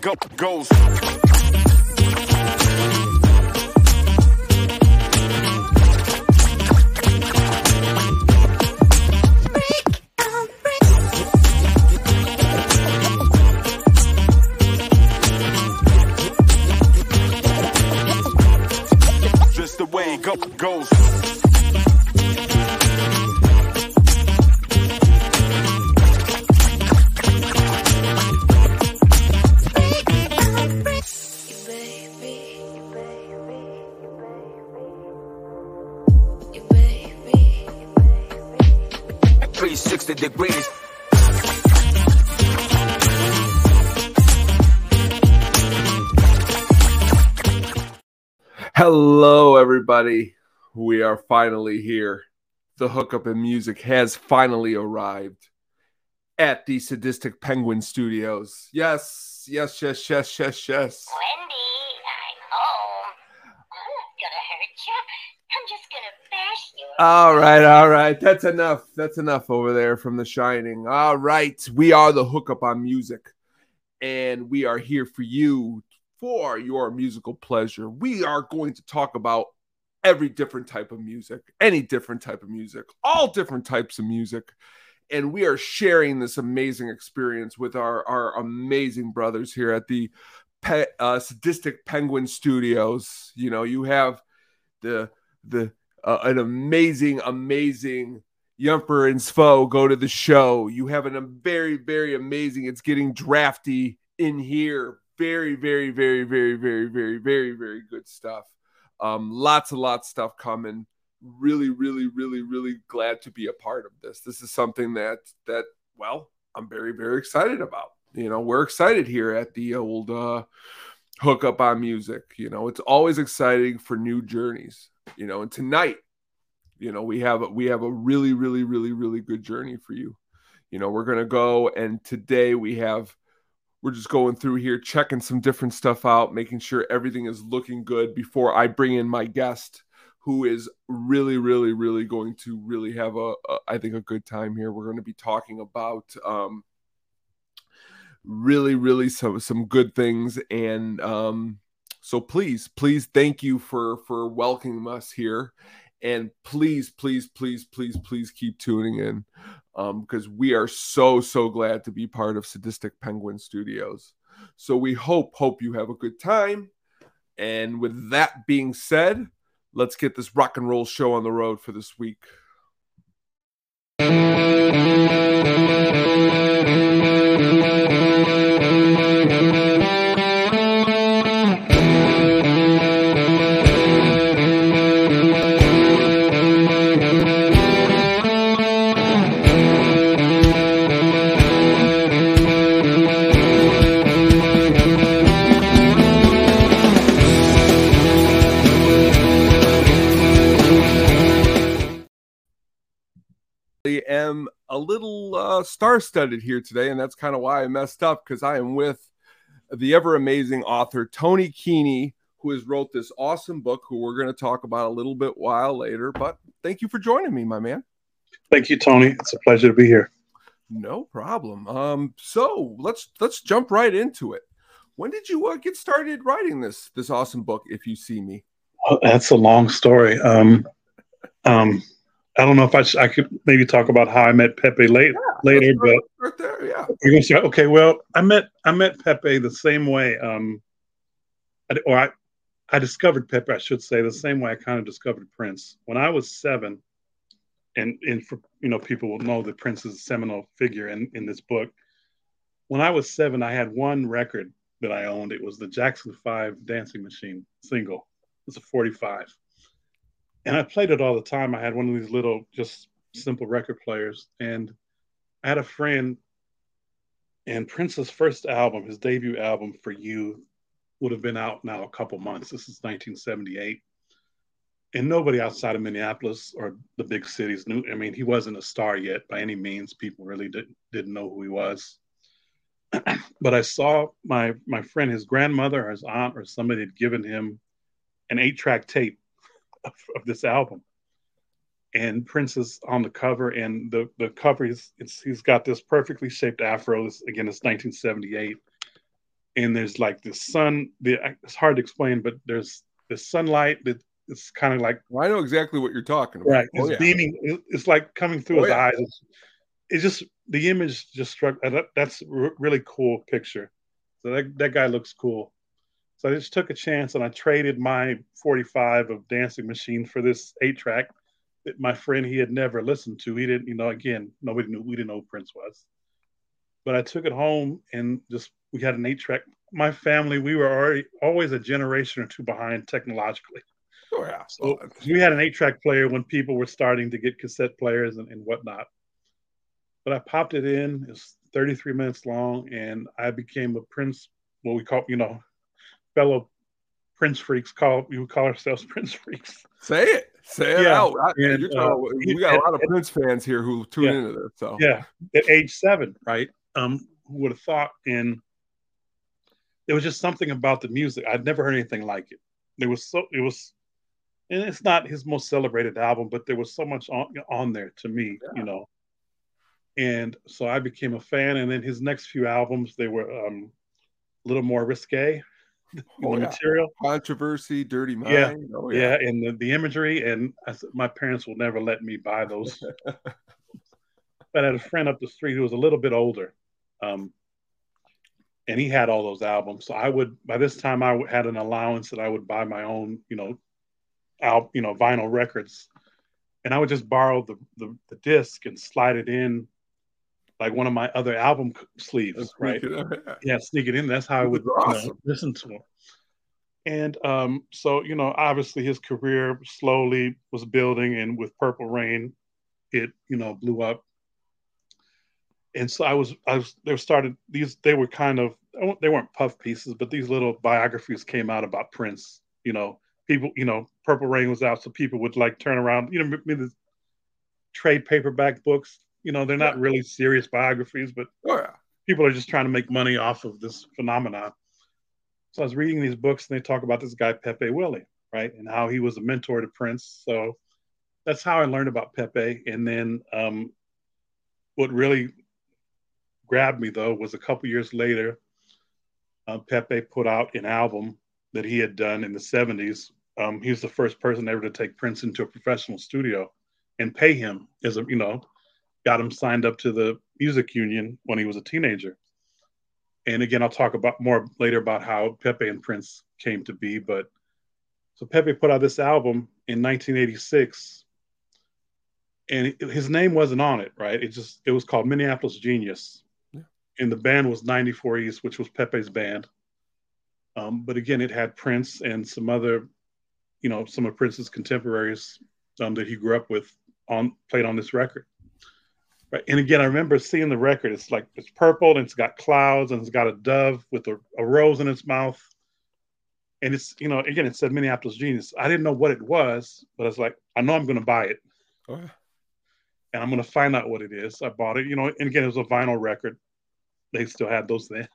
go goes. Everybody. We are finally here. The hookup in music has finally arrived at the Sadistic Penguin Studios. Yes, yes, yes, yes, yes, yes. Wendy, I'm home. I'm not gonna hurt you. I'm just gonna bash you. All right, all right. That's enough. That's enough over there from The Shining. All right. We are the hookup on music, and we are here for you for your musical pleasure. We are going to talk about every different type of music, any different type of music, all different types of music. And we are sharing this amazing experience with our, our amazing brothers here at the Pe- uh, Sadistic Penguin Studios. You know, you have the the uh, an amazing, amazing Yumper and Sfo go to the show. You have an, a very, very amazing. It's getting drafty in here. Very, very, very, very, very, very, very, very good stuff. Um, lots and lots of stuff coming. Really, really, really, really glad to be a part of this. This is something that that well, I'm very, very excited about. You know, we're excited here at the old uh, hook up on music. You know, it's always exciting for new journeys. You know, and tonight, you know, we have we have a really, really, really, really good journey for you. You know, we're gonna go and today we have we're just going through here, checking some different stuff out, making sure everything is looking good before I bring in my guest, who is really, really, really going to really have a, a I think, a good time here. We're going to be talking about um, really, really some some good things, and um, so please, please, thank you for for welcoming us here, and please, please, please, please, please keep tuning in um, because we are so so glad to be part of Sadistic Penguin Studios. So we hope hope you have a good time. And with that being said, let's get this rock and roll show on the road for this week. Little uh, star-studded here today, and that's kind of why I messed up because I am with the ever amazing author Tony Kiene, who has wrote this awesome book, who we're going to talk about a little bit while later. But thank you for joining me, my man. Thank you, Tony. It's a pleasure to be here. No problem. Um, so let's let's jump right into it. When did you uh, get started writing this this awesome book? If you see me, Oh, that's a long story. Um, um, I don't know if I, I could maybe talk about how I met Pepe late, later, Let's but right there, yeah. you're gonna say, okay, well, I met I met Pepe the same way, um, I, or I I discovered Pepe, I should say, the same way I kind of discovered Prince when I was seven, and and for you know people will know that Prince is a seminal figure in in this book. When I was seven, I had one record that I owned. It was the Jackson Five Dancing Machine single. It's a 45. And I played it all the time. I had one of these little, just simple record players. And I had a friend, and Prince's first album, his debut album for you, would have been out now a couple months. This is 1978. And nobody outside of Minneapolis or the big cities knew. I mean, he wasn't a star yet by any means. People really didn't, didn't know who he was. but I saw my my friend, his grandmother or his aunt or somebody had given him an eight track tape of, of this album. And Prince is on the cover, and the, the cover is it's, he's got this perfectly shaped afro. This, again, it's 1978. and there's like the sun. The it's hard to explain, but there's the sunlight that it's kind of like Well, I know exactly what you're talking about. right. Oh, It's yeah. beaming. it- It's like coming through Oh, his yeah. eyes. It's, it's just the image just struck. that- That's a really cool picture. So that that guy looks cool. So I just took a chance and I traded my 45 of Dancing Machine for this eight track that my friend he had never listened to. He didn't, you know, again, nobody knew we didn't know who Prince was. But I took it home and just we had an eight track. My family, we were already always a generation or two behind technologically. Oh, yeah. So we had an eight track player when people were starting to get cassette players and, and whatnot. But I popped it in, it's 33 minutes long, and I became a Prince, what we call, you know, fellow Prince freaks call we would call ourselves Prince freaks. Say it. Say it Yeah. out. I- And, uh, talking- we got a lot of Prince fans here who tune Yeah. into this. So Yeah, at age seven, right? Um, who would have thought? And there was just something about the music. I'd never heard anything like it. There was so it was, and it's not his most celebrated album, but there was so much on on there to me, you know. And so I became a fan. And then his next few albums, they were um, a little more risque, Oh, the yeah. material. controversy, dirty mind. Yeah. Oh, yeah. and the, the imagery and I, said, my parents will never let me buy those but I had a friend up the street who was a little bit older um, and he had all those albums so i would by this time i had an allowance that i would buy my own you know al- you know vinyl records and i would just borrow the, the, the disc and slide it in like one of my other album sleeves right yeah, sneak it in. That's how I would That's you know, listen to him. And um, so, you know, obviously his career slowly was building, and with Purple Rain, it you know blew up. And so I was, I was, they started these. They were kind of, they weren't puff pieces, but these little biographies came out about Prince. You know, people, you know, Purple Rain was out, so people would like turn around. You know, maybe the trade paperback books. You know, they're not really serious biographies, but people are just trying to make money off of this phenomenon. So I was reading these books and they talk about this guy Pepe Willie, right, and how he was a mentor to Prince. So that's how I learned about Pepe. And then um, what really grabbed me though was a couple years later, uh, Pepe put out an album that he had done in the '70s. Um, he was the first person ever to take Prince into a professional studio and pay him as a, you know, got him signed up to the music union when he was a teenager. And again, I'll talk about more later about how Pepe and Prince came to be. But so Pepe put out this album in 1986, and his name wasn't on it, right? It just it was called Minneapolis Genius, Yeah. and the band was 94 East, which was Pepe's band. Um, but again, it had Prince and some other, you know, some of Prince's contemporaries um, that he grew up with on played on this record. Right. And again, I remember seeing the record. It's like it's purple and it's got clouds and it's got a dove with a, a rose in its mouth. And it's, you know, again, it said Minneapolis Genius. I didn't know what it was, but I was like, I know I'm going to buy it Oh, and I'm going to find out what it is. I bought it, you know, and again, it was a vinyl record. They still had those then.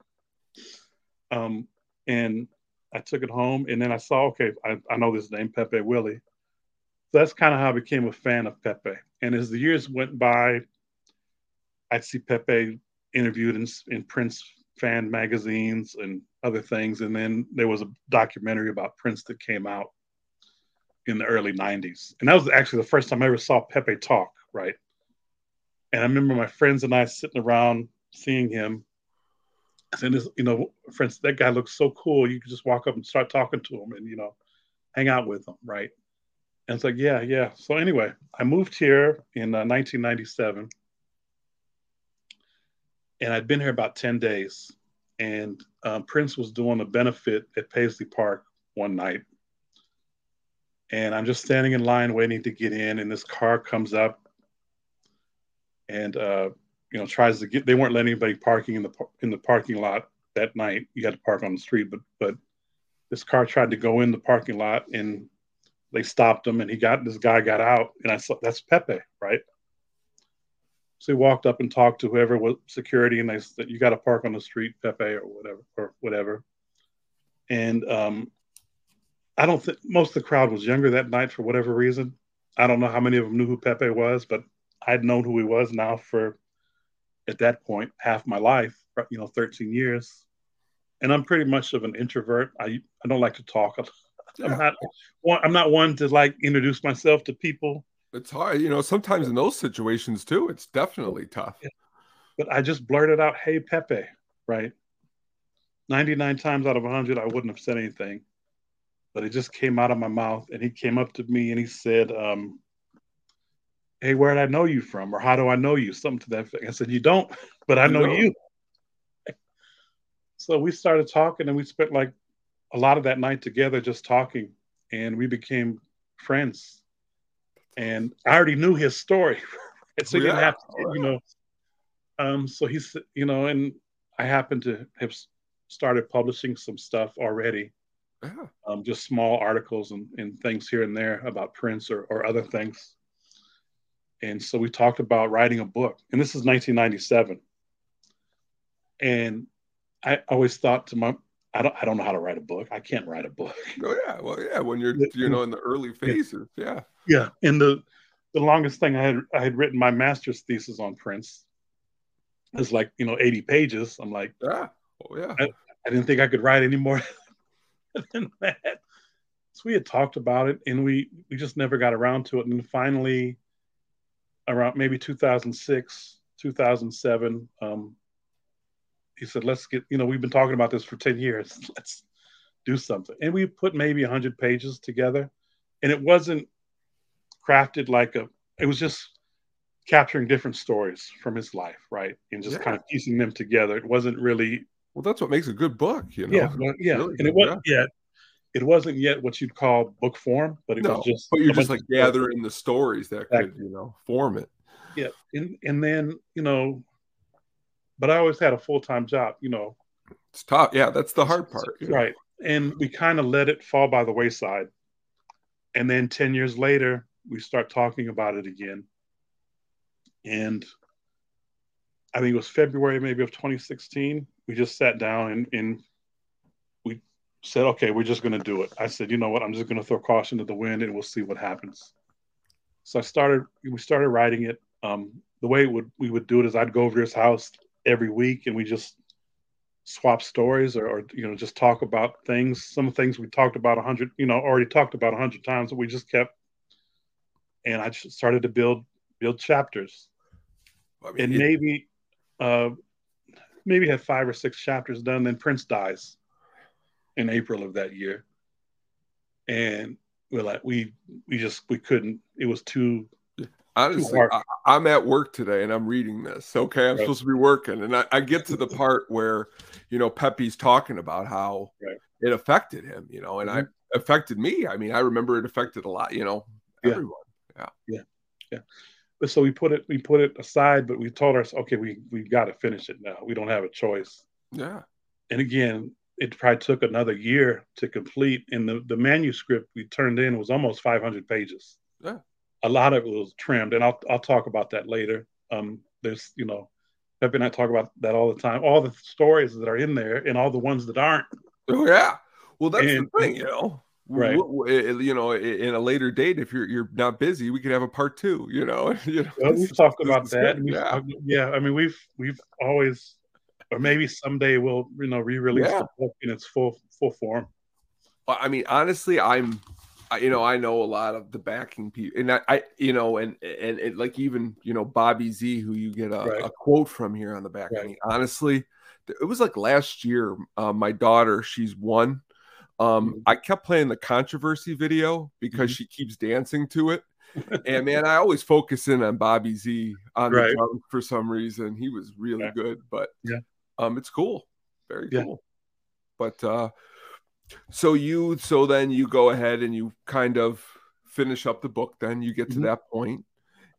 Um, and I took it home and then I saw, okay, I, I know this name, Pepe Willie. So that's kind of how I became a fan of Pepe. And as the years went by, I'd see Pepe interviewed in, in Prince fan magazines and other things. And then there was a documentary about Prince that came out in the early 90s. And that was actually the first time I ever saw Pepe talk, right? And I remember my friends and I sitting around seeing him. And this, you know, friends, that guy looks so cool. You could just walk up and start talking to him and, you know, hang out with him, right? And it's like, yeah, yeah. So anyway, I moved here in uh, 1997 and I'd been here about 10 days. And um, Prince was doing a benefit at Paisley Park one night. And I'm just standing in line waiting to get in, and this car comes up and, uh, you know, tries to get, they weren't letting anybody parking in the, in the parking lot that night. You had to park on the street, but, but this car tried to go in the parking lot and they stopped him and he got, this guy got out and I saw, that's Pepe, right? So he walked up and talked to whoever was security, and they said, "You got to park on the street, Pepe, or whatever, or whatever." And um, I don't think most of the crowd was younger that night for whatever reason. I don't know how many of them knew who Pepe was, but I'd known who he was now for, at that point, half my life. You know, thirteen years. and I'm pretty much of an introvert. I I don't like to talk. I'm not one. I'm not one to like introduce myself to people. It's hard, you know. Sometimes in those situations too, it's definitely tough. But I just blurted out, "Hey, Pepe," right? 99 times out of 100, I wouldn't have said anything, but it just came out of my mouth. And he came up to me and he said, um, "Hey, where did I know you from? Or how do I know you?" Something to that effect. I said, "You don't, but I know No. you." So we started talking, and we spent like a lot of that night together, just talking, and we became friends. And I already knew his story, so didn't have to, you know. Um, so he's, you know, and I happened to have started publishing some stuff already, Yeah. um, just small articles and, and things here and there about Prince or, or other things. And so we talked about writing a book, and this is 1997. And I always thought to my, I don't, I don't know how to write a book. I can't write a book. Oh yeah. Well, yeah. When you're, you know, in the early phases. Yeah. Yeah, and the the longest thing I had I had written my master's thesis on Prince. Was like you know 80 pages. I'm like, Yeah. Oh yeah. I didn't think I could write any more than that. So we had talked about it, and we we just never got around to it. And then finally, around maybe 2006, 2007, um, he said, "Let's get you know we've been talking about this for 10 years. Let's do something." And we put maybe 100 pages together, and it wasn't crafted like a. It was just capturing different stories from his life, right, and just Yeah. kind of piecing them together. It wasn't really Well, that's what makes a good book, you know. yeah, well, yeah, really and it wasn't yet. It wasn't yet what you'd call book form, but it No, was just. but you're just like gathering the stories that could, you know, form it. Yeah, and and then you know, but I always had a full time job, you know, It's tough. Yeah, that's the hard part. right? And we kind of let it fall by the wayside, and then ten years later, we start talking about it again, and I think it was February maybe of 2016. We just sat down and, and we said, okay, we're just going to do it. I said, you know what? I'm just going to throw caution to the wind and we'll see what happens. So I started, we started writing it. Um, the way it would, we would do it is I'd go over to his house every week and we just swap stories or, or you know, just talk about things. Some things we talked about a hundred, you know, already talked about a hundred times, but we just kept, and I just started to build, build chapters. I mean, and it- maybe uh maybe had five or six chapters done then prince dies in april of that year. And we're like we we just we couldn't it was too honestly. I, I'm at work today and I'm reading this. Okay, I'm Right. supposed to be working, and I, I get to the part where, you know, Pepe's talking about how Right. it affected him, you know, and I mm-hmm. affected me. I mean, I remember it affected a lot, you know, Yeah. everyone. Yeah, yeah, yeah. But so we put it we put it aside but we told ourselves okay we we got to finish it now we don't have a choice Yeah, and again it probably took another year to complete and the, the manuscript we turned in was almost 500 pages Yeah. A lot of it was trimmed and i'll, I'll talk about that later um, there's you know Pepe and I talk about that all the time. All the stories that are in there and all the ones that aren't. oh yeah. Well, that's And- the thing, you know. Right. You know, in a later date, if you're you're not busy, we could have a part two. You know, you know. Well, we've talked about that. good, and we've Yeah. talked- yeah. I mean, we've we've always, or maybe someday we'll you know re-release Yeah. the book in its full full form. I mean, honestly, I'm, I, you know, I know a lot of the backing people, and I, I you know, and and it, like even you know Bobby Z, who you get a, Right. a quote from here on the back. I mean, honestly, it was like last year. Uh, my daughter, she's one. Um, Mhm. I kept playing the controversy video because Mhm. she keeps dancing to it. and man, I always focus in on Bobby Z on Right. the drum for some reason. He was really Yeah. good, but Yeah. um, it's cool, very Yeah. cool. But uh, so you, so then you go ahead and you kind of finish up the book. Then you get to Mhm. that point,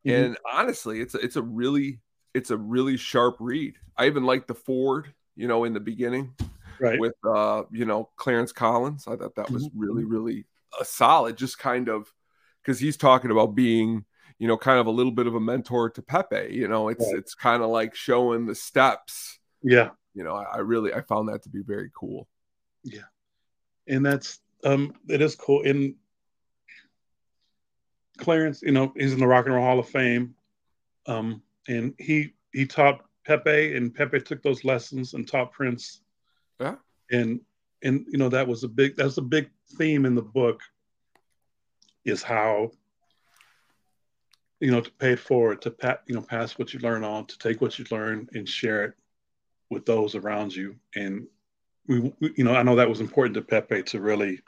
Mhm. and honestly, it's a, it's a really it's a really sharp read. I even like the forward, you know, in the beginning Right. with uh you know Clarence Collins. I thought that was Mhm. really really a solid, just kind of because he's talking about being you know kind of a little bit of a mentor to Pepe. You know, it's Right. it's kind of like showing the steps. yeah. You know, I, I really I found that to be very cool. And that's um it is cool. And clarence you know he's in the rock and roll hall of fame. Um and he he taught pepe and pepe took those lessons and taught prince. Yeah. and and you know that was a big that's a big theme in the book is how you know to pay it forward to pat you know pass what you learn on to take what you learn and share it with those around you. And we, we you know i know that was important to pepe to really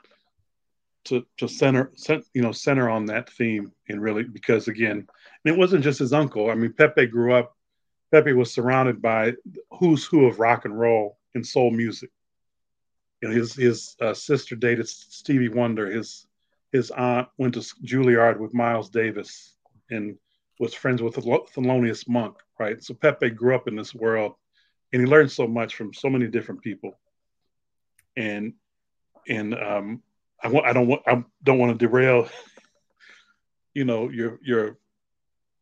to to center cent- you know center on that theme and really because again it wasn't just his uncle i mean pepe grew up pepe was surrounded by who's who of rock and roll and soul music you know his his uh, sister dated stevie wonder his his aunt went to juilliard with miles davis and was friends with Thelonious Monk, right? So Pepe grew up in this world, and he learned so much from so many different people. And and um, I want I don't want I don't want to derail, you know, your your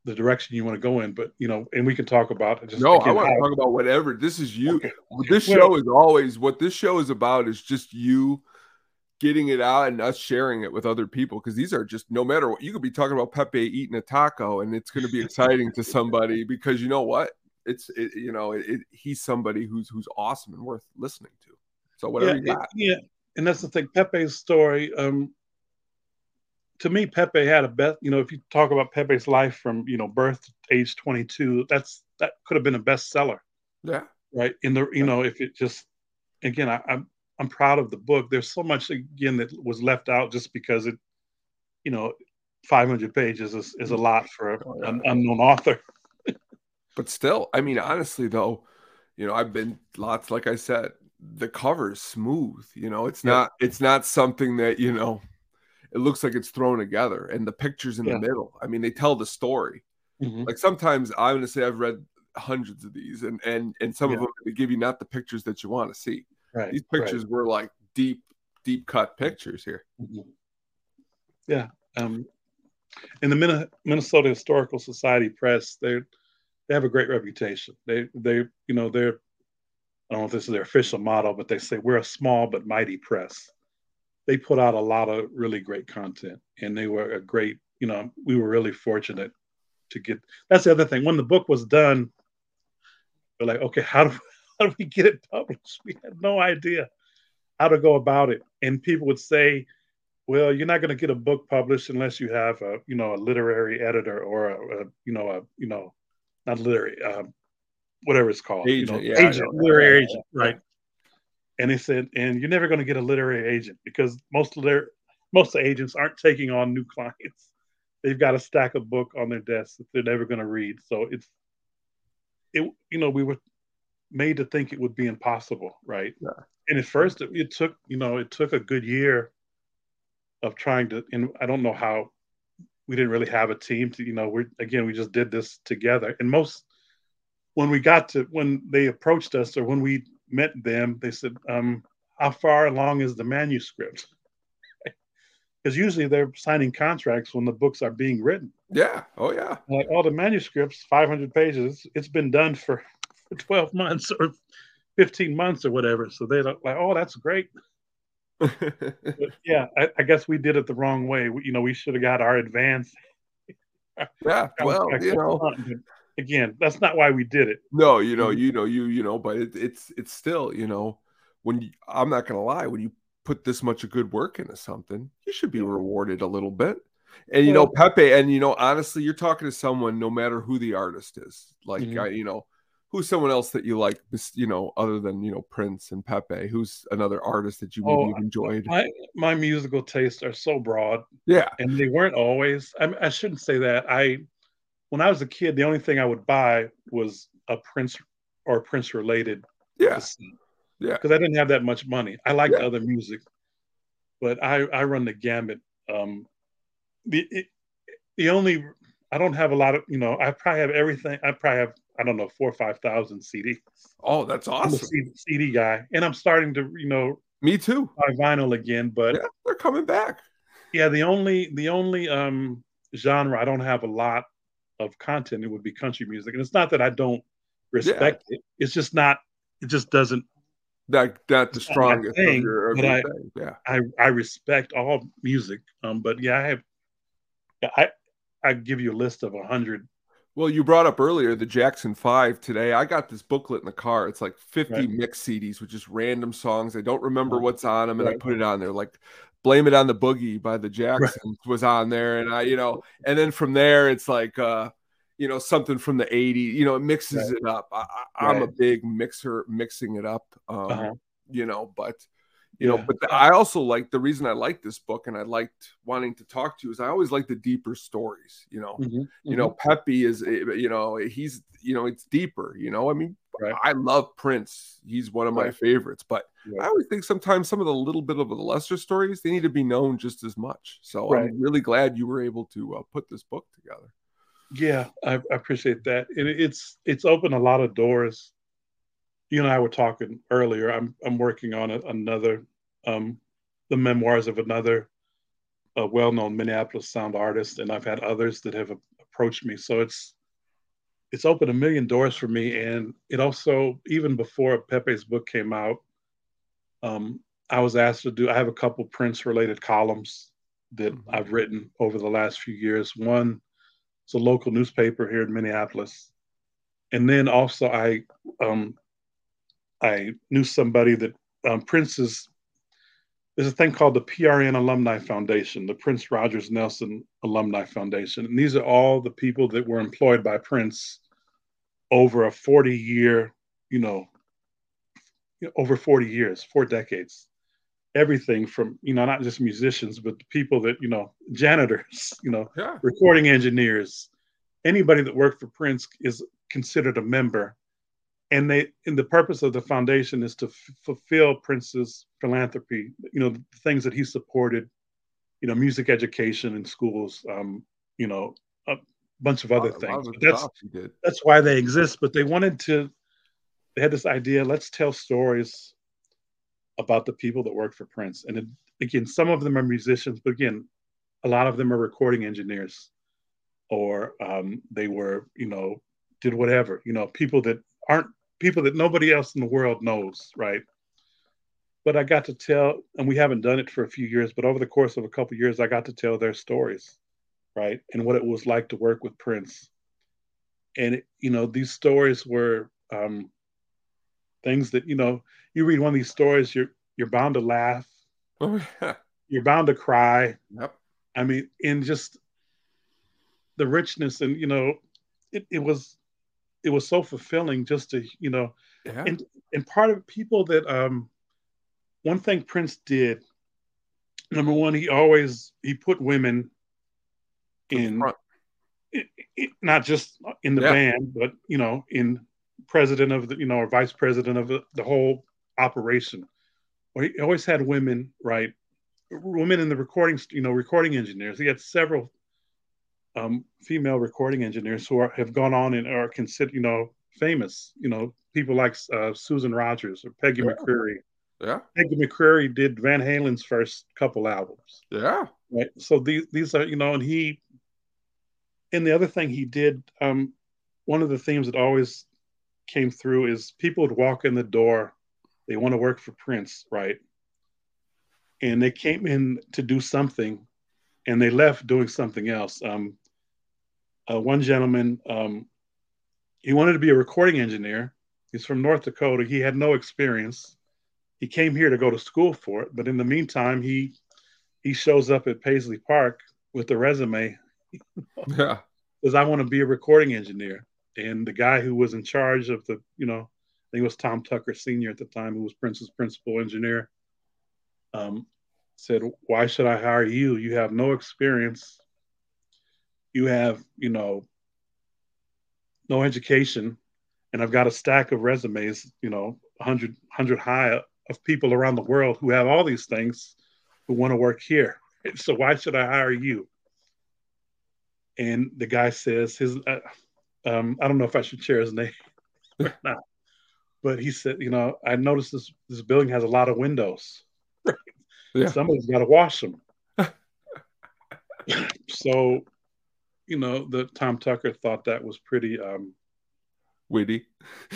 the direction you want to go in, but you know, and we can talk about it. Just no, again, I want to talk about whatever. This is you. Okay. This Well- show is always what this show is about is just you getting it out and us sharing it with other people because these are just no matter what you could be talking about Pepe eating a taco and it's going to be exciting to somebody because you know what it's it, you know it, it, he's somebody who's who's awesome and worth listening to. So whatever you yeah, got. yeah, and that's the thing. Pepe's story. Um, to me, Pepe had a best. You know, if you talk about Pepe's life from you know birth to age twenty two, that's that could have been a bestseller, Yeah. right? In the you know, if it just again, I, I'm I'm proud of the book. There's so much again that was left out just because it, you know, 500 pages is, is a lot for Oh, yeah. an unknown author. But still, I mean, honestly, though, you know, I've been lots, like I said, the cover is smooth. You know, it's Yeah. not, it's not something that, you know, it looks like it's thrown together and the pictures in Yeah. the middle. I mean, they tell the story. Like sometimes I'm gonna say I've read hundreds of these and and and some of them they give you not the pictures that you want to see. Right. These right. pictures were like deep, deep cut pictures here. Mhm. Yeah. Um, in the Min- Minnesota Historical Society Press, they they have a great reputation. They they you know they're I don't know if this is their official motto, but they say we're a small but mighty press. They put out a lot of really great content, and they were a great. You know, we were really fortunate to get. That's the other thing. When the book was done, we're like, okay, how do how do we get it published? We had no idea how to go about it, and people would say, well, you're not going to get a book published unless you have a, you know, a literary editor or a, a you know, a, you know, not literary, um, whatever it's called, Agent, you know, I agent, literary Yeah, agent, right? And they said, and you're never going to get a literary agent because most of their most agents aren't taking on new clients. They've got a stack of book on their desk that they're never going to read. So it's, it, you know, we were made to think it would be impossible, right? Yeah. And at first, it, it took, you know, it took a good year of trying to and i don't know how we didn't really have a team to you know we're again we just did this together and most when we got to when they approached us or when we met them they said um how far along is the manuscript because usually they're signing contracts when the books are being written Yeah. Oh yeah. like all the manuscripts 500 pages it's been done for, for 12 months or 15 months or whatever so they're like oh that's great yeah, I, I guess we did it the wrong way. We, you know, we should have got our advance. yeah. Well, you know, again, that's not why we did it. no, you know, Mhm. you know, you, you know, but it, it's, it's still, you know, when you, I'm not gonna lie, when you put this much of good work into something, you should be rewarded a little bit. And you know, Pepe, and you know, honestly, you're talking to someone, no matter who the artist is, like Mhm. I, you know, who's someone else that you like, you know, other than you know Prince and Pepe, who's another artist that you maybe Oh, enjoyed. My my musical tastes are so broad, yeah, and they weren't always. I, I shouldn't say that. I when I was a kid, the only thing I would buy was a Prince or Prince related yeah, cassette yeah. because I didn't have that much money. I liked Yeah. other music, but I I run the gamut. Um, the it, the only I don't have a lot of you know I probably have everything. I probably have I don't know four or five thousand CDs. Oh, that's awesome. CD, CD guy, and I'm starting to you know Me too. buy vinyl again. But Yeah, they're coming back. yeah, the only the only um genre I don't have a lot of content it would be country music, and it's not that I don't respect it. It's just not. It just doesn't. That that the It's not my strongest thing, your, of but I- thing. Yeah. I I respect all music. Um, but yeah, I have. I I give you a list of a hundred Well, you brought up earlier the Jackson Five today. I got this booklet in the car. It's like 50 Right. mix CDs with just random songs. I don't remember Right. what's on them, and I put it on there. Like Blame It on the Boogie by the Jacksons was on there. And I, you know, and then from there it's like uh, you know, something from the 80s, you know, it mixes it up. I, I, I'm a big mixer mixing it up. Um, Uh-huh. you know, but you know, Yeah. but I also like the reason I like this book and I liked wanting to talk to you is I always like the deeper stories, you know Mhm, you know pepe is eh, you know he's you know it's deeper you know i mean Right. i love prince he's one of my Right. favorites but i always think sometimes some of the little bit of the lesser stories they need to be known just as much so Right. i'm really glad you were able to uh, put this book together Yeah, I, I appreciate that, and it's it's opened a lot of doors. You and I were talking earlier. I'm I'm working on a, another, um, the memoirs of another, uh, well-known Minneapolis sound artist, and I've had others that have approached me. So it's it's opened a million doors for me, and it also even before Pepe's book came out, um, I was asked to do. I have a couple Prince-related columns that Mhm. I've written over the last few years. One it's a local newspaper here in Minneapolis. And then also I um, I knew somebody that um, Prince's there's a thing called the PRN Alumni Foundation, the Prince Rogers Nelson Alumni Foundation. And these are all the people that were employed by Prince over a 40 year, you know, over 40 years, four decades. Everything from, you know, not just musicians, but the people that, you know, janitors, you know, yeah recording engineers, anybody that worked for Prince is considered a member. And they, and the purpose of the foundation is to f- fulfill Prince's philanthropy. You know, the things that he supported. You know, music education in schools. Um, you know, a bunch of other lot things. of that's that's why they exist. But they wanted to. They had this idea. Let's tell stories about the people that work for Prince. And it, again, some of them are musicians, but again, a lot of them are recording engineers, or um, they were, you know, did whatever. You know, people that aren't people that nobody else in the world knows, right? But I got to tell, and we haven't done it for a few years, but over the course of a couple of years, I got to tell their stories, right, and what it was like to work with Prince. And it, you know, these stories were um, things that you know. You read one of these stories, you're you're bound to laugh, oh yeah you're bound to cry. yep I mean, in just the richness, and you know, it, it was it was so fulfilling just to you know yeah And- and part of people that um one thing Prince did, number one, he always he put women in front. i- i- not just in the Yeah. band, but you know, in president of the you know, or vice president of the, the whole operation. Well, he always had women, right? Women in the recording, you know, recording engineers. He had several um, female recording engineers who are, have gone on and are considered, you know, famous. You know, people like uh, Susan Rogers or Peggy Yeah. McCreary. yeah Peggy McCreary did Van Halen's first couple albums, yeah right? So these these are, you know, and he, and the other thing he did, um, one of the themes that always came through is people would walk in the door, they want to work for Prince, right? And they came in to do something, and they left doing something else. Um, uh, one gentleman, um, he wanted to be a recording engineer. He's from North Dakota. He had no experience. He came here to go to school for it, but in the meantime, he he shows up at Paisley Park with a resume yeah says I want to be a recording engineer. And the guy who was in charge of the, you know, I think it was Tom Tucker Sr. at the time, who was Prince's principal engineer, um, said, Why should I hire you? You have no experience. You have, you know, no education. And I've got a stack of resumes, you know, 100, 100 high of people around the world who have all these things who want to work here. So why should I hire you? and the guy says his uh, um, I don't know if I should share his name or not, but he said, you know, I noticed this this building has a lot of windows. Yeah. Somebody's got to wash them. so, you know, the Tom Tucker thought that was pretty um, witty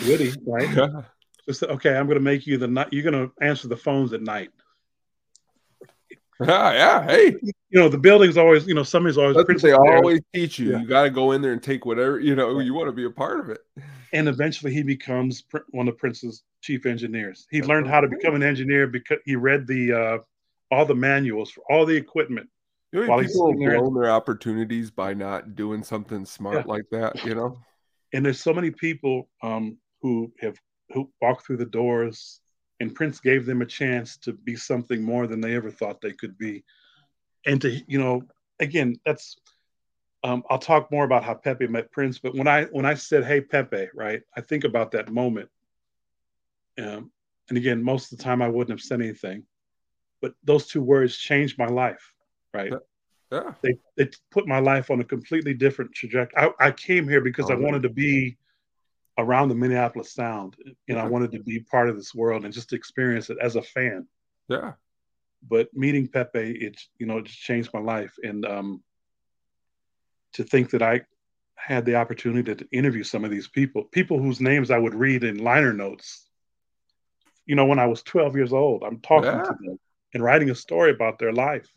witty, right? yeah Just okay, I'm going to make you the night. You're going to answer the phones at night. Yeah, yeah. Hey, You know, the building's always, you know, somebody's always that's they always teach you. Yeah. You got to go in there and take whatever you know. You want to be a part of it. and eventually he becomes one of Prince's chief engineers. He learned how to become an engineer because he read the uh, all the manuals for all the equipment. You know, While how he's people there- their opportunities by not doing something smart Yeah. like that. You know. And there's so many people um, who have who walked through the doors, and Prince gave them a chance to be something more than they ever thought they could be. And to you know, again, that's um, I'll talk more about how Pepe met Prince. But when I when I said, "Hey Pepe," right, I think about that moment. Um, and again, most of the time I wouldn't have said anything, but those two words changed my life. Right, Yeah. they they put my life on a completely different trajectory. I, I came here because Oh, I yeah. wanted to be around the Minneapolis Sound, and I wanted to be part of this world and just experience it as a fan. Yeah. But meeting Pepe, it you know, it just changed my life, and um, to think that I had the opportunity to interview some of these people, people whose names I would read in liner notes. You know, when I was 12 years old, I'm talking Yeah. to them and writing a story about their life.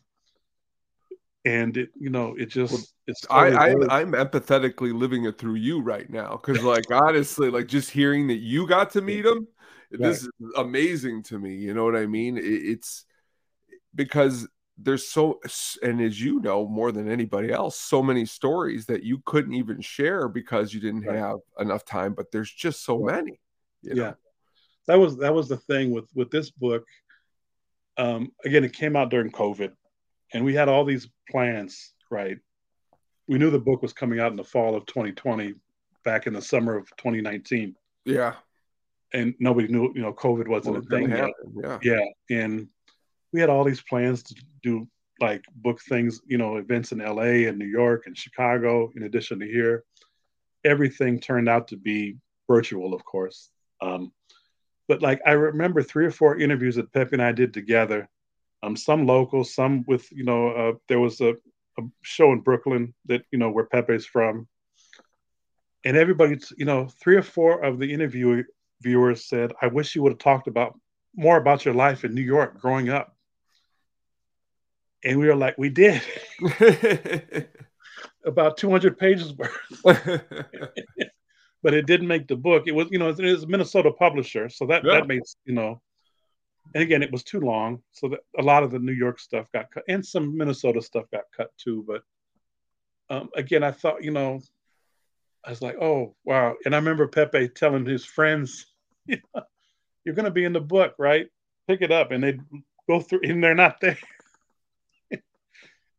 And it, you know, it just Well, it's I, totally I'm, empathetically living it through you right now because, like, honestly, like just hearing that you got to meet him, this is amazing to me. You know what I mean? It, it's because there's so, and as you know more than anybody else, so many stories that you couldn't even share because you didn't Right. have enough time. But there's just so Right. many. You know? yeah that was that was the thing with with this book um again it came out during covid and we had all these plans right? We knew the book was coming out in the fall of 2020 back in the summer of 2019 Yeah. and nobody knew you know covid wasn't What a thing yet. Yeah. yeah and we had all these plans to do like book things you know events in la and new york and chicago in addition to here. Everything turned out to be virtual of course. Um, but like i remember three or four interviews that pepe and i did together um, some local some with you know uh, there was a, a show in brooklyn that you know where pepe's from. And everybody you know three or four of the interview viewers said i wish you would have talked about more about your life in new york growing up. And we were like we did. About 200 pages worth. But it didn't make the book. It was you know it was a minnesota publisher so that Yeah. that makes you know and again it was too long so that a lot of the new york stuff got cut and some minnesota stuff got cut too but um, again i thought you know i was like oh wow. And i remember pepe telling his friends you're going to be in the book right? Pick it up. And they'd go through and they're not there.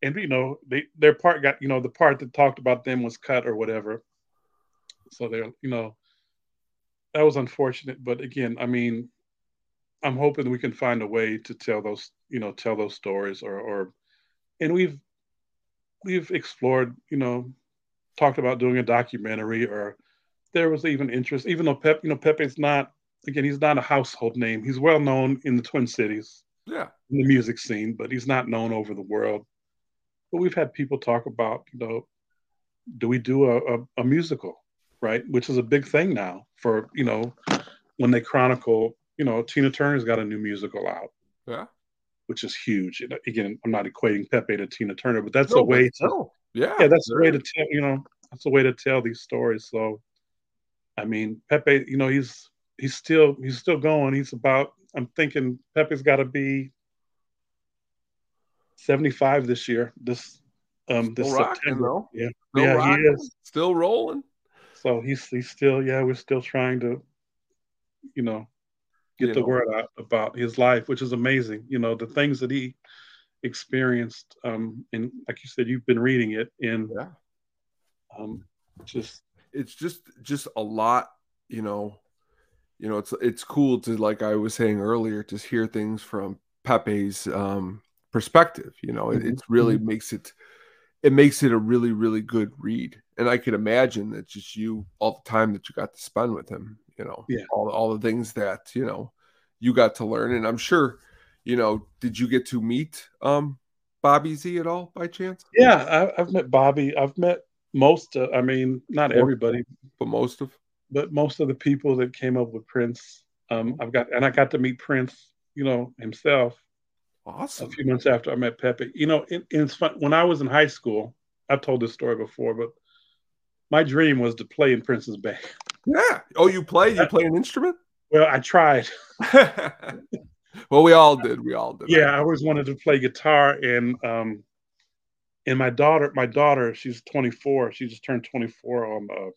And you know they their part got you know the part that talked about them was cut or whatever. So they're you know that was unfortunate but again i mean i'm hoping we can find a way to tell those you know tell those stories or or and we've we've explored you know talked about doing a documentary or there was even interest even though pep you know pepe's not again he's not a household name he's well known in the twin cities yeah. in the music scene, but he's not known over the world. But we've had people talk about, you know, do we do a, a, a musical, right? Which is a big thing now for, you know, when they chronicle, you know, Tina Turner's got a new musical out, Yeah. which is huge. And again, I'm not equating Pepe to Tina Turner, but that's No, a way to, no. Yeah. yeah, that's a way to tell, you know, that's a way to tell these stories. So, I mean, Pepe, you know, he's he's still he's still going. He's about. I'm thinking Pepe's got to be 75 this year. This um this rocking, September. though. Yeah, Still yeah, rocking, he is. Still rolling. So he's he's still yeah. We're still trying to, you know, get You the know. word out about his life, which is amazing. You know, the things that he experienced. Um, and like you said, you've been reading it, and Yeah. um, just it's just just a lot you know you know it's it's cool to like i was saying earlier to hear things from pepe's um perspective you know it, Mhm, it's really makes it it makes it a really really good read and i could imagine that just you all the time that you got to spend with him you know Yeah. all, all the things that you know you got to learn and i'm sure you know did you get to meet um bobby z at all by chance yeah. I, I've met Bobby. I've met most. Uh, I mean, not Most. everybody, but most of but most of the people that came up with Prince. Um, I've got, and I got to meet Prince. You know himself. Awesome a few months after I met Pepe. You know, it, it's fun. When I was in high school, I've told this story before, but my dream was to play in Prince's band. Yeah. Oh, you play? You play an instrument? Well, I tried. well, we all did. We all did. Yeah, I always wanted to play guitar, and um, and my daughter, my daughter, she's 24. She just turned 24 on uh,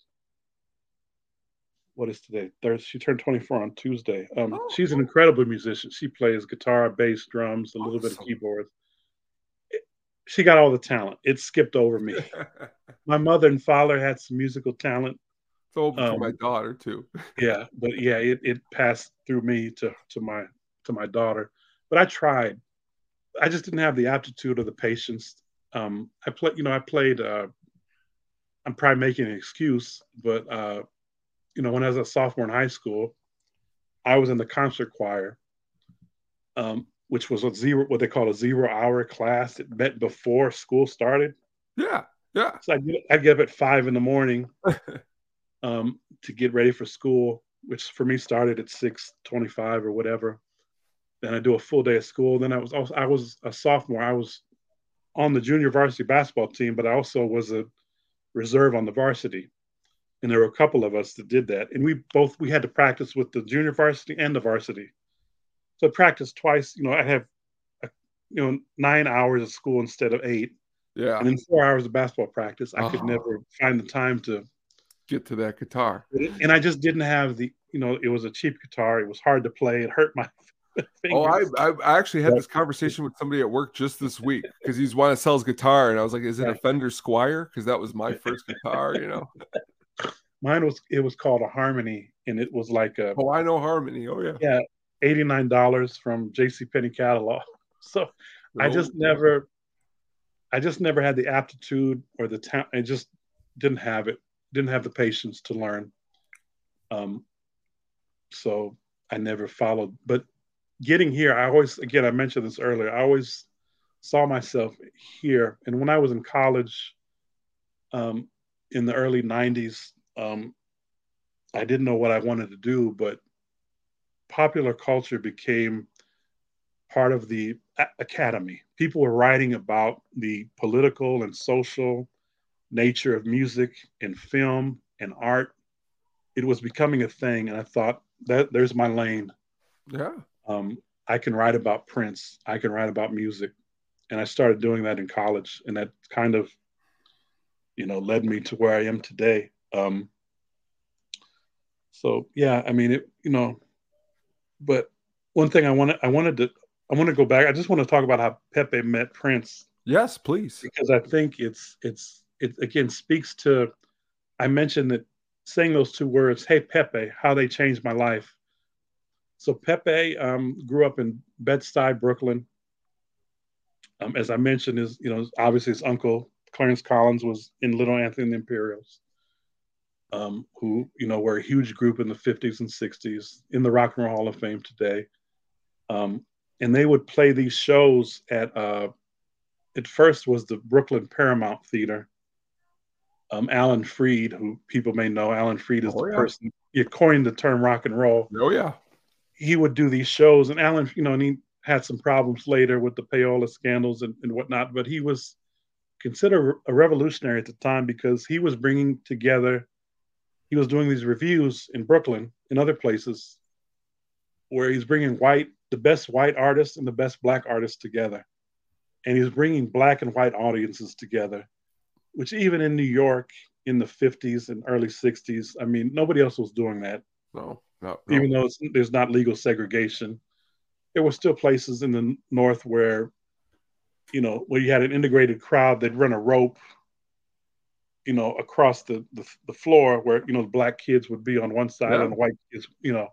what is today? Thursday. She turned 24 on Tuesday. Um, Oh. she's an incredible musician. She plays guitar, bass, drums, a little bit of Awesome. keyboards. She got all the talent. It skipped over me. my mother and father had some musical talent. For Um, my daughter too. Yeah, but yeah, it, it passed through me to to my to my daughter. But I tried. I just didn't have the aptitude or the patience. Um, I played, you know, I played. Uh, I'm probably making an excuse, but uh, you know, when I was a sophomore in high school, I was in the concert choir, um, which was a zero, what they call a zero hour class. It met before school started. Yeah. Yeah. So I get, I get up at five in the morning um, to get ready for school, which for me started at six twenty-five or whatever. Then I do a full day of school. Then I was also I was a sophomore. I was on the junior varsity basketball team, but I also was a reserve on the varsity. And there were a couple of us that did that, and we both we had to practice with the junior varsity and the varsity. So I practiced twice. You know, I have, a, you know, nine hours of school instead of eight, Yeah. and then four hours of basketball practice. I could Oh. never find the time to Get to that guitar. and I just didn't have the, you know, it was a cheap guitar. It was hard to play. It hurt my fingers. Oh, I, I actually had this conversation with somebody at work just this week because he's want to sell his guitar, and I was like, "Is it a Fender Squier?" Because that was my first guitar, you know. Mine was, it was called a Harmony, and it was like a Oh, I know Harmony. Oh yeah. yeah, eighty-nine dollars from J.C. Penney catalog. So I Oh, just never, I just never had the aptitude or the talent. I just didn't have it. Didn't have the patience to learn. Um, so I never followed. But getting here, I always, again, I mentioned this earlier. I always saw myself here, and when I was in college, um, in the early '90s, um, I didn't know what I wanted to do, but popular culture became part of the academy. People were writing about the political and social nature of music and film and art. It was becoming a thing, and I thought that there's my lane. Yeah. Um, I can write about Prince. I can write about music, and I started doing that in college, and that kind of, you know, led me to where I am today. Um, so yeah, I mean, it, you know, but one thing I wanted, I wanted to, I want to go back. I just want to talk about how Pepe met Prince Yes, please. because I think it's it's it again speaks to. I mentioned that saying those two words, "Hey Pepe," how they changed my life. So Pepe um, grew up in Bed Stuy, Brooklyn. Um, as I mentioned, his you know obviously his uncle Clarence Collins was in Little Anthony and the Imperials, um, who you know were a huge group in the 50s and 60s in the Rock and Roll Hall of Fame today. Um, and they would play these shows at uh, at first was the Brooklyn Paramount Theater. Um, Alan Freed, who people may know, Alan Freed is Oh, the yeah. person he coined the term rock and roll. Oh yeah. He would do these shows, and Alan, you know, and he had some problems later with the payola scandals and, and whatnot, but he was considered a revolutionary at the time because he was bringing together, he was doing these revues in Brooklyn and other places where he's bringing white, the best white artists and the best black artists together. And he's bringing black and white audiences together, which even in New York in the 50s and early 60s, I mean, nobody else was doing that No. No. no. even though it's, there's not legal segregation, there were still places in the north where, you know, where you had an integrated crowd, they'd run a rope, you know, across the the, the floor where you know the black kids would be on one side Yeah. and the white kids, you know.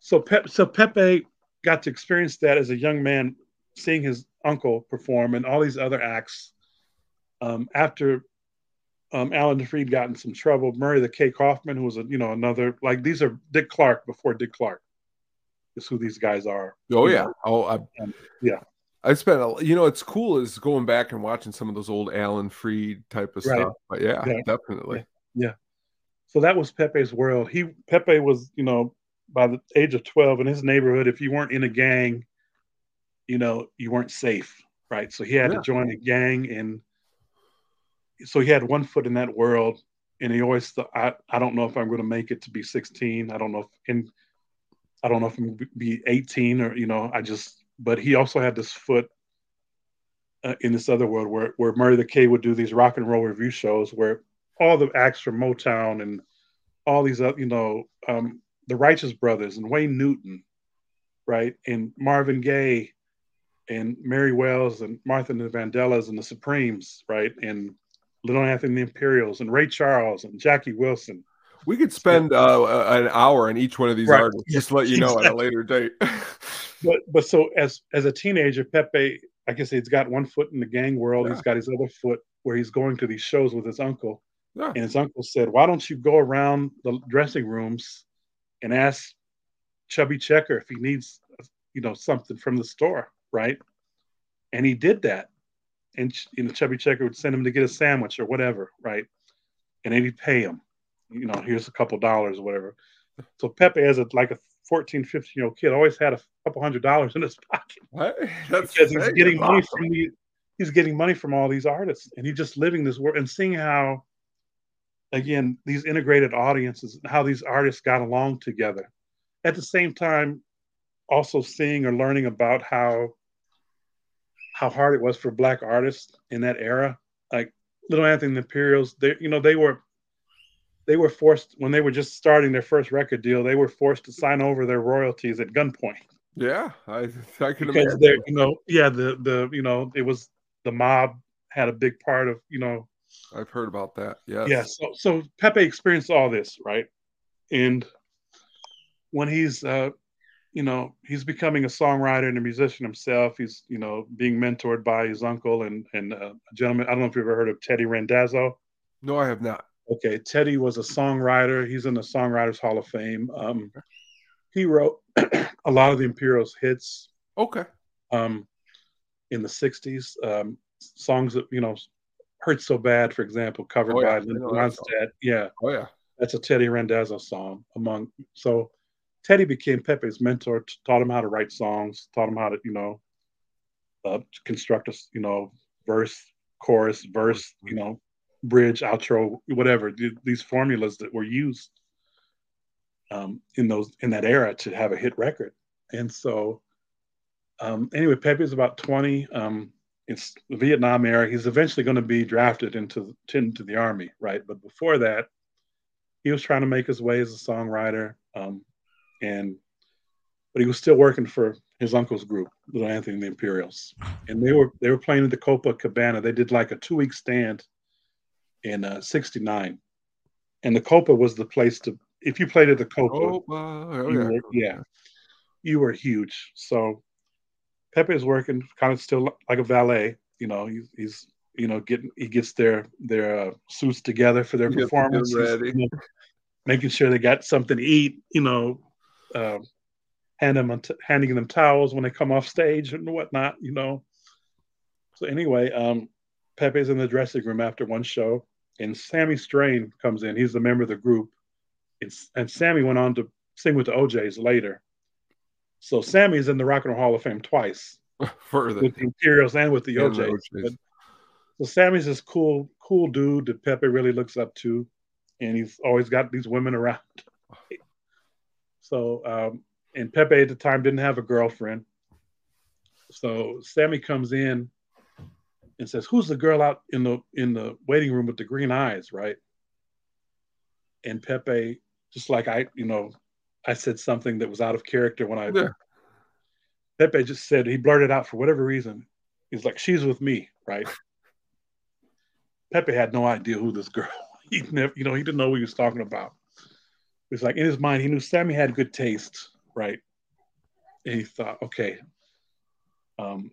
So Pep, so Pepe got to experience that as a young man, seeing his uncle perform and all these other acts. Um, after um, Alan Freed got in some trouble. Murray the K. Kaufman, who was a you know another like these are Dick Clark before Dick Clark. Is who these guys are. Oh yeah. know. Oh I, Um, yeah. I spent a you know it's cool is going back and watching some of those old Alan Freed type of Right. stuff. But yeah, definitely. Yeah. definitely. So that was Pepe's world. He Pepe was you know by the age of twelve in his neighborhood. If you weren't in a gang, you know, you weren't safe, right? So he had Yeah. to join a gang, and so he had one foot in that world, and he always thought, I, I don't know if I'm going to make it to be 16. I don't know if, and I don't know if I'm going to be 18 or, you know, I just, but he also had this foot uh, in this other world where, where Murray the K would do these rock and roll revue shows where all the acts from Motown and all these, other you know, um, the Righteous Brothers and Wayne Newton, right? And Marvin Gaye and Mary Wells and Martha and the Vandellas and the Supremes, right? And Little Anthony and the Imperials and Ray Charles and Jackie Wilson. We could spend uh, an hour on each one of these Right. artists, just to let you know at a later date. But but so as as a teenager, Pepe, I guess he's got one foot in the gang world. Yeah. He's got his other foot where he's going to these shows with his uncle. Yeah. And his uncle said, "Why don't you go around the dressing rooms and ask Chubby Checker if he needs, you know, something from the store, right?" And he did that, and you know, Chubby Checker would send him to get a sandwich or whatever, right? And then he'd pay him, you know, here's a couple dollars or whatever. So Pepe, as a like a 14, 15 year old kid, always had a couple hundred dollars in his pocket Right? That's because he's getting money awesome. from the he's getting money from all these artists and he's just living this world and seeing how again these integrated audiences how these artists got along together at the same time also seeing or learning about how how hard it was for black artists in that era like little anthony the imperials they you know they were they were forced when they were just starting their first record deal they were forced to sign over their royalties at gunpoint Yeah, I I can because imagine. you know yeah the the you know it was the mob had a big part of you know I've heard about that. Yeah. yeah so so pepe experienced all this right and when he's uh you know he's becoming a songwriter and a musician himself he's you know being mentored by his uncle and and uh, a gentleman i don't know if you've ever heard of teddy randazzo No, I have not. okay teddy was a songwriter he's in the songwriters hall of fame um he wrote a lot of the imperials hits Okay. um, in the 60s. Um, songs that, you know, Hurt So Bad, for example, covered Oh, yeah. by Linda know that song. Ronstadt. Yeah, Oh yeah. that's a Teddy Randazzo song. Among So Teddy became Pepe's mentor, taught him how to write songs, taught him how to, you know, uh, construct a, you know, verse, chorus, verse, you know, bridge, outro, whatever. These formulas that were used um, in those in that era to have a hit record. And so, um, anyway, Pepe's about twenty. Um, it's the Vietnam era. He's eventually going to be drafted into into the army, right? But before that, he was trying to make his way as a songwriter, um, and but he was still working for his uncle's group, Little Anthony and the Imperials, and they were they were playing at the Copacabana. They did like a two week stand in uh, '69, and the Copa was the place to if you played at the Copa, Oh, uh, oh you yeah. were, yeah, you were huge. So Pepe is working kind of still like a valet. You know, he's, he's you know getting he gets their their uh, suits together for their He performances, you know, making sure they got something to eat. You know, hand them handing them towels when they come off stage and whatnot. You know. So anyway, um, Pepe's in the dressing room after one show, and Sammy Strain comes in. He's a member of the group. It's, and Sammy went on to sing with the O'Jays later. So Sammy's in the Rock and Roll Hall of Fame twice Further. with the Imperials and with the And the O'Jays. O'Jays. But- so Sammy's this cool, cool dude that Pepe really looks up to, and he's always got these women around. So, um, and Pepe at the time didn't have a girlfriend. So Sammy comes in and says, "Who's the girl out in the in the waiting room with the green eyes?" Right? And Pepe, just like I, you know, I said something that was out of character when I. Yeah. Pepe just said he blurted out for whatever reason. He's like, "She's with me," right? Pepe had no idea who this girl. He never, you know, he didn't know what he was talking about. It's like in his mind, he knew Sammy had good taste, right? And he thought, okay, um,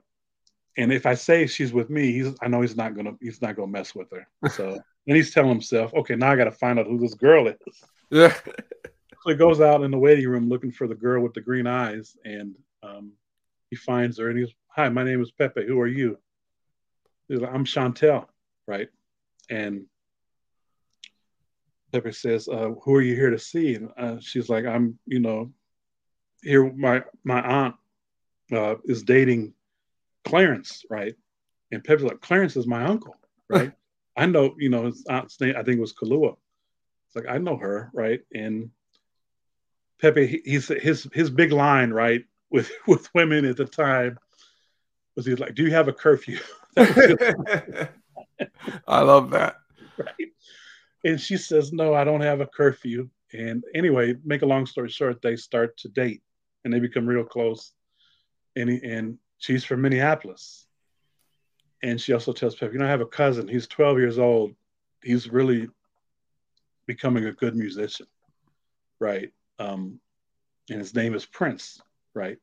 and if I say she's with me, he's I know he's not gonna he's not gonna mess with her. So then he's telling himself, okay, now I got to find out who this girl is. Yeah. So he goes out in the waiting room looking for the girl with the green eyes, and um, he finds her, and he's, "Hi, my name is Pepe. Who are you?" He's like, "I'm Chantel, right?" And Pepe says, uh, "Who are you here to see?" And uh, she's like, "I'm, you know, here. My my aunt uh, is dating Clarence, right? And Pepe's like, Clarence is my uncle, right? I know, you know, his aunt's name, I think it was Kalua. It's like, I know her, right? And Pepe, he- he's his his big line, right, with with women at the time was he's like, Do you have a curfew? That was his I love that. right? And she says, No, I don't have a curfew. And anyway, make a long story short, they start to date and they become real close. And, he, and she's from Minneapolis. And she also tells Pep, You know, I have a cousin. He's 12 years old. He's really becoming a good musician, right? Um, and his name is Prince, right?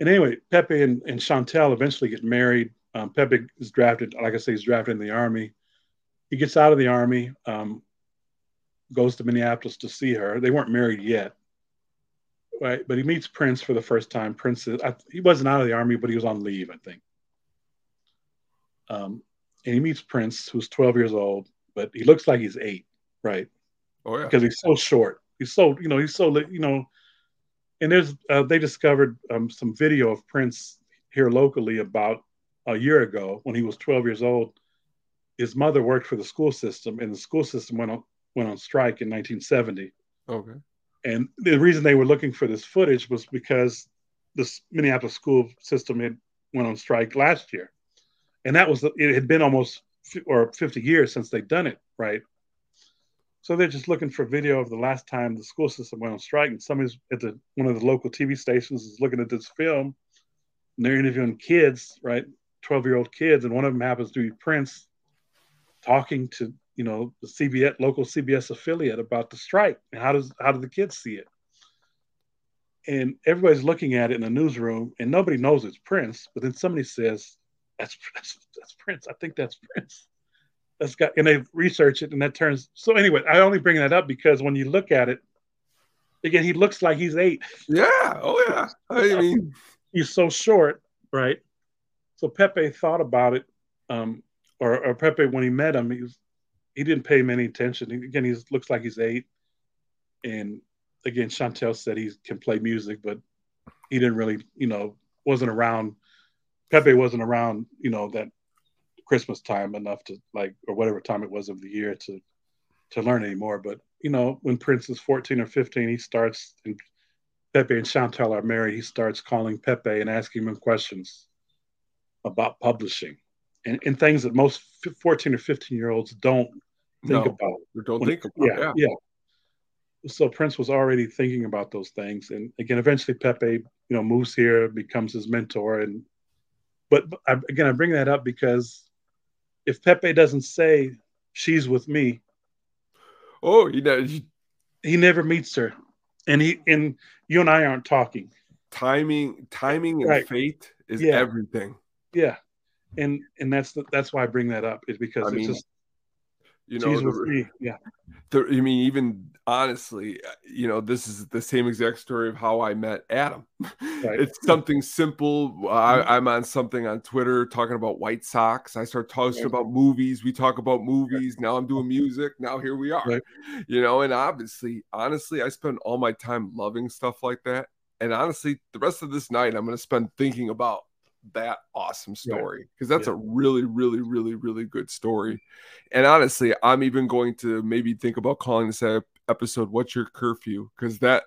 And anyway, Pepe and, and Chantel eventually get married. Um, Pepe is drafted, like I say, he's drafted in the army. He gets out of the army, um, goes to Minneapolis to see her. They weren't married yet, right? But he meets Prince for the first time. Prince, is, I, he wasn't out of the army, but he was on leave, I think. Um, and he meets Prince, who's 12 years old, but he looks like he's eight, right? Oh yeah. because he's so short. He's so you know he's so you know, and there's uh, they discovered um, some video of Prince here locally about a year ago when he was 12 years old. His mother worked for the school system, and the school system went on went on strike in 1970. Okay. And the reason they were looking for this footage was because the Minneapolis school system had went on strike last year, and that was it had been almost fi- or 50 years since they'd done it, right? So they're just looking for video of the last time the school system went on strike, and somebody's at the one of the local TV stations is looking at this film, and they're interviewing kids, right, 12 year old kids, and one of them happens to be Prince, talking to you know the CBS local CBS affiliate about the strike and how does how do the kids see it? And everybody's looking at it in the newsroom, and nobody knows it's Prince. But then somebody says, "That's that's, that's Prince. I think that's Prince." That's got, and they research it, and that turns. So anyway, I only bring that up because when you look at it, again, he looks like he's eight. Yeah. Oh yeah. I mean, He's so short, right? So Pepe thought about it, um, or, or Pepe when he met him, he was he didn't pay him any attention. Again, he looks like he's eight, and again, Chantel said he can play music, but he didn't really, you know, wasn't around. Pepe wasn't around, you know, that Christmas time enough to like, or whatever time it was of the year to to learn anymore. But you know, when Prince is fourteen or fifteen, he starts, and Pepe and Chantel are married. He starts calling Pepe and asking him questions about publishing and, and things that most fourteen or fifteen year olds don't think no, about. don't think about. yeah, Yeah. yeah. So Prince was already thinking about those things, and again, eventually Pepe, you know, moves here, becomes his mentor, and but I, again, I bring that up because if Pepe doesn't say she's with me, Oh, he does. he never meets her, and he and you and I aren't talking. timing, timing, and Right. fate is Yeah. everything. Yeah, and and that's the, that's why I bring that up is because I it's mean, just You know, the- me. Yeah, the, I mean, even honestly, uh, you know, this is the same exact story of how I met Adam. It's something simple. I, I'm on something on Twitter talking about White Sox. I start talking Right. about movies. We talk about movies. Now I'm doing music. Now here we are. Right. You know, and obviously, honestly, I spend all my time loving stuff like that. And honestly, the rest of this night, I'm going to spend thinking about that awesome story because that's Yeah. a really, really, really, really good story. And honestly, I'm even going to maybe think about calling this episode "What's Your Curfew?" because that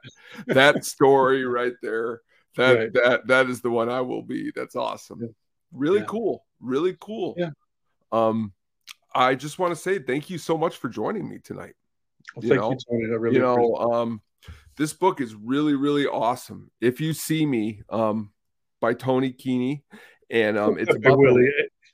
that story right there, that Right. that that is the one I will be. That's awesome. Yeah. Really Yeah. cool. Really cool. Yeah. Um, I just want to say thank you so much for joining me tonight well, you thank know, you, Tony. I really you know um this book is really really awesome if you see me um by Tony Kiene and um it. it's Pepe Willie.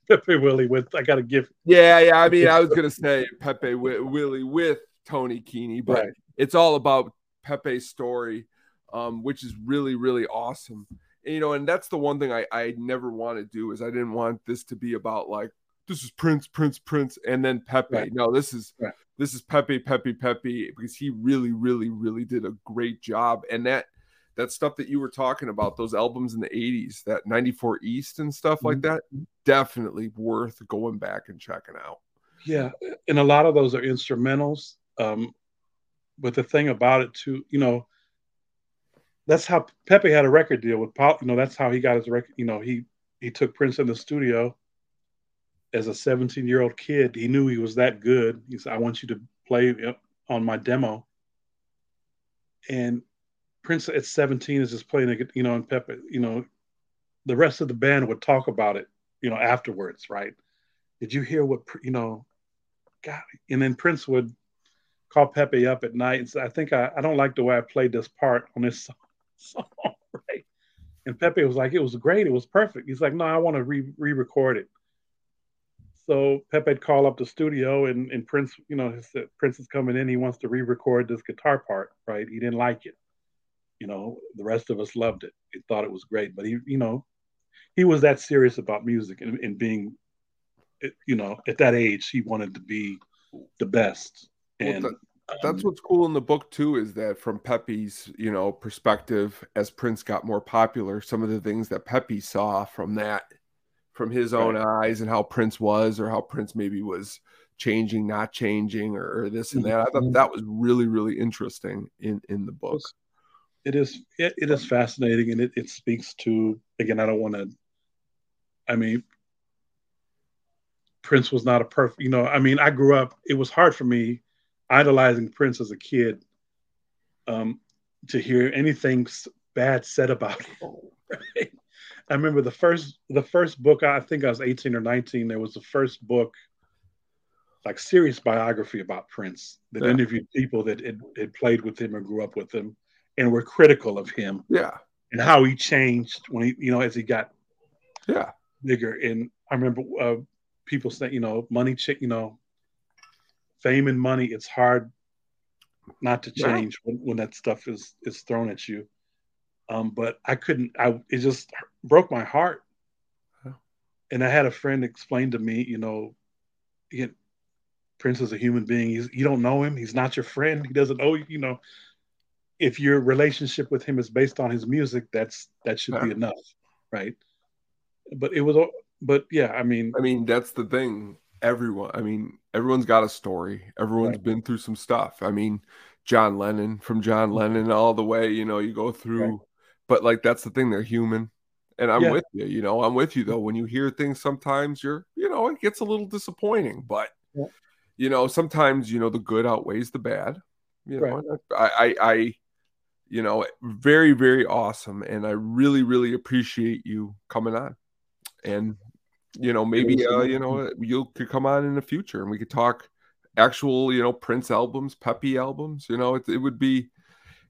Pepe Willie with I got to give yeah yeah i mean i was gonna say pepe Wi- willie with Tony Kiene but Right. it's all about pepe's story um which is really really awesome and, you know and that's the one thing i i never want to do is i didn't want this to be about like this is prince prince prince and then pepe Right. no this is Right. this is pepe pepe pepe because he really really really did a great job and that that stuff that you were talking about those albums in the 80s that 94 east and stuff like Mhm. that definitely worth going back and checking out Yeah, and a lot of those are instrumentals. Um, but the thing about it too, you know, that's how Pepe had a record deal with Paul. You know, that's how he got his record. You know, he he took Prince in the studio as a 17 year old kid. He knew he was that good. He said, "I want you to play on my demo." And Prince at 17 is just playing, you know, and Pepe, you know, the rest of the band would talk about it, you know, afterwards, right? Did you hear what, you know, God? And then Prince would call Pepe up at night and say, I think I, I don't like the way I played this part on this song, song right? And Pepe was like, it was great. It was perfect. He's like, no, I want to re record it. So Pepe'd call up the studio and, and Prince, you know, Prince is coming in. He wants to re-record this guitar part, right? He didn't like it. You know, the rest of us loved it. He thought it was great, but he, you know, he was that serious about music and, and being, you know, at that age, he wanted to be the best. And well, that, that's um, what's cool in the book too, is that from Pepe's, you know, perspective, as Prince got more popular, some of the things that Pepe saw from that from his own right. eyes and how Prince was or how Prince maybe was changing, not changing, or, or this and that. I thought mm-hmm. that was really, really interesting in in the book. It is it, it is fascinating and it, it speaks to again, I don't want to I mean Prince was not a perfect, you know, I mean, I grew up, it was hard for me idolizing Prince as a kid um, to hear anything bad said about him. Right? I remember the first the first book. I think I was eighteen or nineteen. There was the first book, like serious biography about Prince that yeah. interviewed people that had, had played with him or grew up with him, and were critical of him. Yeah, and how he changed when he, you know, as he got yeah bigger. And I remember uh, people saying, you know, money, ch- you know, fame and money. It's hard not to change yeah. when, when that stuff is is thrown at you. Um, but I couldn't. I it just broke my heart. And I had a friend explain to me, you know, he, Prince is a human being. He's, you don't know him. He's not your friend. He doesn't owe you. You know, if your relationship with him is based on his music, that's that should yeah. be enough, right? But it was, but yeah, I mean, I mean, that's the thing. Everyone, I mean, everyone's got a story. Everyone's right. been through some stuff. I mean, John Lennon, from John mm-hmm. Lennon all the way, you know, you go through. Right but like that's the thing they're human and i'm yeah. with you you know i'm with you though when you hear things sometimes you're you know it gets a little disappointing but yeah. you know sometimes you know the good outweighs the bad you know right. I, I i you know very very awesome and i really really appreciate you coming on and you know maybe uh you know you could come on in the future and we could talk actual you know prince albums Pepe albums you know it, it would be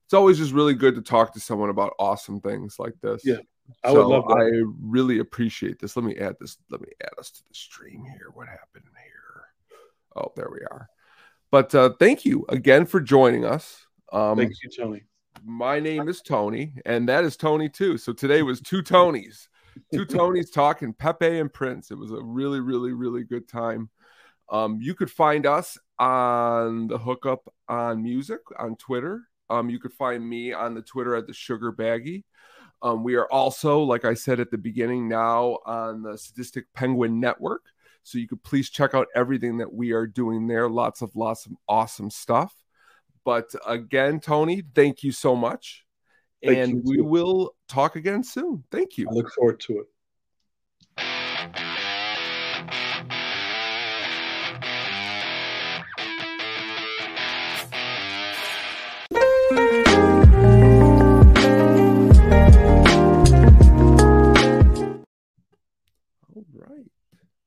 it's always just really good to talk to someone about awesome things like this. Yeah. I so would love that. I really appreciate this. Let me add this. Let me add us to the stream here. What happened here? Oh, there we are. But uh, thank you again for joining us. Um, thank you, Tony. My name is Tony, and that is Tony too. So today was two Tonys, two Tonys talking Pepe and Prince. It was a really, really, really good time. Um, you could find us on the hookup on music on Twitter um, you could find me on the Twitter at the Sugar Baggy. Um, we are also, like I said at the beginning, now on the Sadistic Penguin Network. So you could please check out everything that we are doing there. Lots of lots of awesome stuff. But again, Tony, thank you so much. Thank and we will talk again soon. Thank you. I look forward to it.